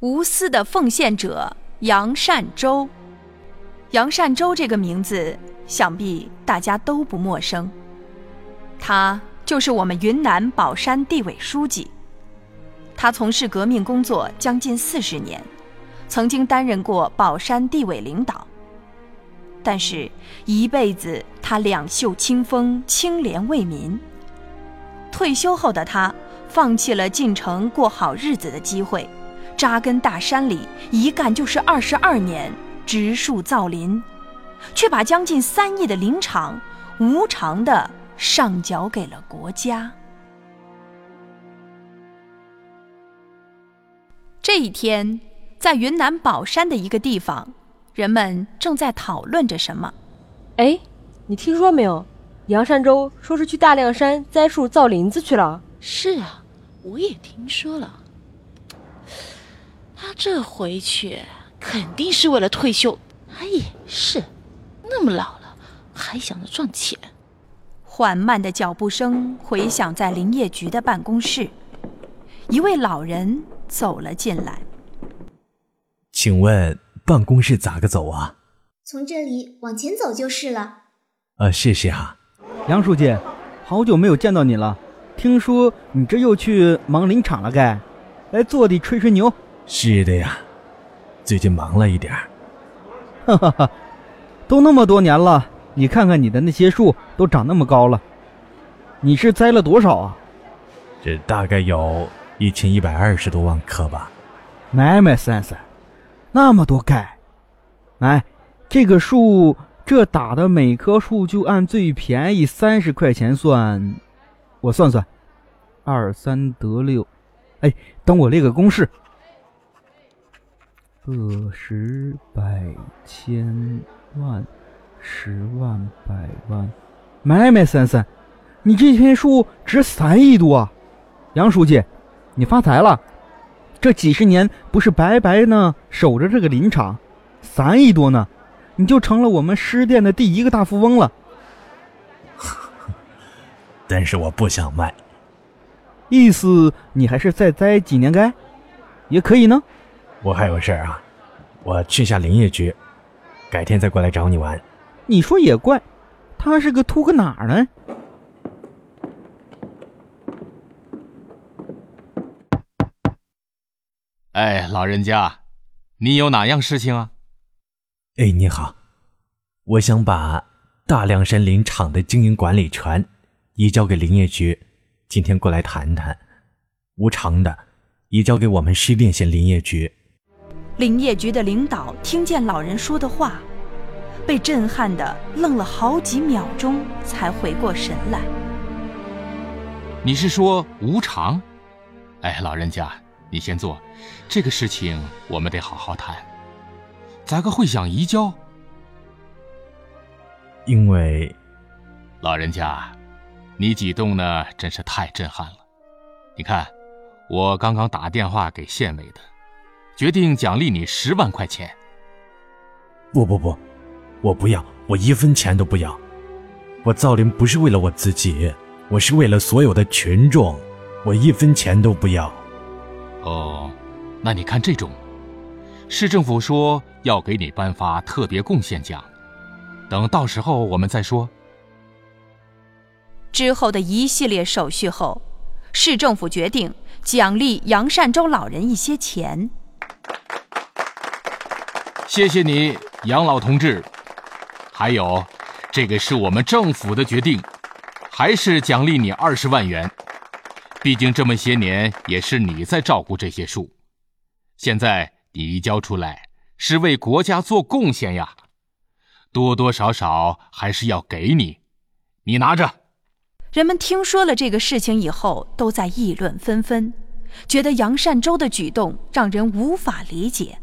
无私的奉献者杨善洲。杨善洲这个名字，想必大家都不陌生。他就是我们云南保山地委书记。他从事革命工作将近四十年，曾经担任过保山地委领导。但是，一辈子他两袖清风，清廉为民。退休后的他，放弃了进城过好日子的机会，扎根大山里，一干就是二十二年。植树造林，却把将近三亿的林场无偿的上缴给了国家。这一天，在云南保山的一个地方，人们正在讨论着什么。哎，你听说没有？杨善洲说是去大凉山栽树造林子去了。是啊，我也听说了。他这回去。肯定是为了退休，他也是，那么老了还想着赚钱。缓慢的脚步声回响在林业局的办公室，一位老人走了进来。请问办公室咋个走啊？从这里往前走就是了。啊，谢谢哈。杨书记，好久没有见到你了，听说你这又去忙林场了该？来坐地吹吹牛。是的呀。最近忙了一点儿，哈哈哈，都那么多年了，你看看你的那些树都长那么高了，你是栽了多少啊？这大概有一千一百二十多万棵吧。买买三三，那么多钙，哎，这个树这打的每棵树就按最便宜三十块钱算，我算算，二三得六，哎，等我列个公式。个十百千万十万百万，买买三三，你这片树值三亿多，杨书记，你发财了！这几十年不是白白呢守着这个林场，三亿多呢，你就成了我们施店的第一个大富翁了。但是我不想卖，意思你还是再栽几年该，也可以呢。我还有事儿啊，我去下林业局，改天再过来找你玩。你说也怪，他是个秃个哪儿呢？哎，老人家，你有哪样事情啊？哎，你好，我想把大凉山林场的经营管理权移交给林业局，今天过来谈谈，无偿的移交给我们施甸县林业局。林业局的领导听见老人说的话，被震撼的愣了好几秒钟，才回过神来。你是说无偿？哎，老人家，你先坐，这个事情我们得好好谈。咋个会想移交？因为，老人家，你举动呢，真是太震撼了。你看，我刚刚打电话给县委的。决定奖励你十万块钱。不不不，我不要，我一分钱都不要。我造林不是为了我自己，我是为了所有的群众，我一分钱都不要。哦，那你看这种，市政府说要给你颁发特别贡献奖，等到时候我们再说。之后的一系列手续后，市政府决定奖励杨善洲老人一些钱。谢谢你，杨老同志。还有，这个是我们政府的决定，还是奖励你二十万元。毕竟这么些年也是你在照顾这些树，现在你移交出来是为国家做贡献呀，多多少少还是要给你。你拿着。人们听说了这个事情以后，都在议论纷纷，觉得杨善洲的举动让人无法理解。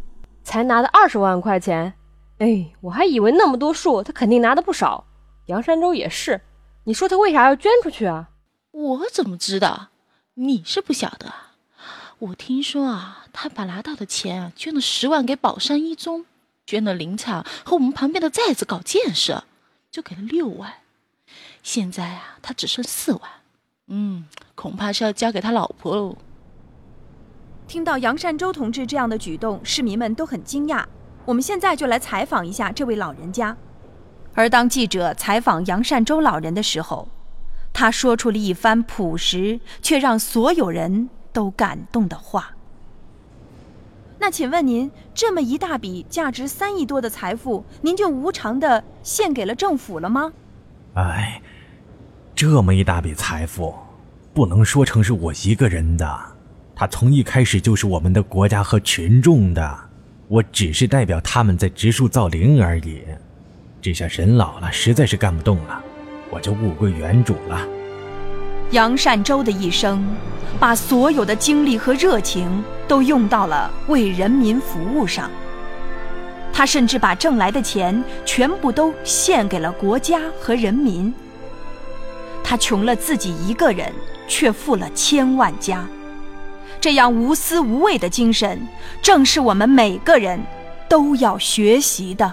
才拿的二十万块钱，哎，我还以为那么多树，他肯定拿的不少。杨山洲也是，你说他为啥要捐出去啊？我怎么知道？你是不晓得？我听说啊，他把拿到的钱啊捐了十万给宝山一中，捐了林场和我们旁边的寨子搞建设，就给了六万。现在啊，他只剩四万，嗯，恐怕是要交给他老婆喽。听到杨善洲同志这样的举动，市民们都很惊讶。我们现在就来采访一下这位老人家。而当记者采访杨善洲老人的时候，他说出了一番朴实却让所有人都感动的话。那请问您，这么一大笔价值三亿多的财富，您就无偿的献给了政府了吗？哎，这么一大笔财富，不能说成是我一个人的，他从一开始就是我们的国家和群众的，我只是代表他们在植树造林而已。这下人老了，实在是干不动了，我就物归原主了。杨善洲的一生，把所有的精力和热情都用到了为人民服务上。他甚至把挣来的钱全部都献给了国家和人民。他穷了自己一个人，却富了千万家。这样无私无畏的精神，正是我们每个人都要学习的。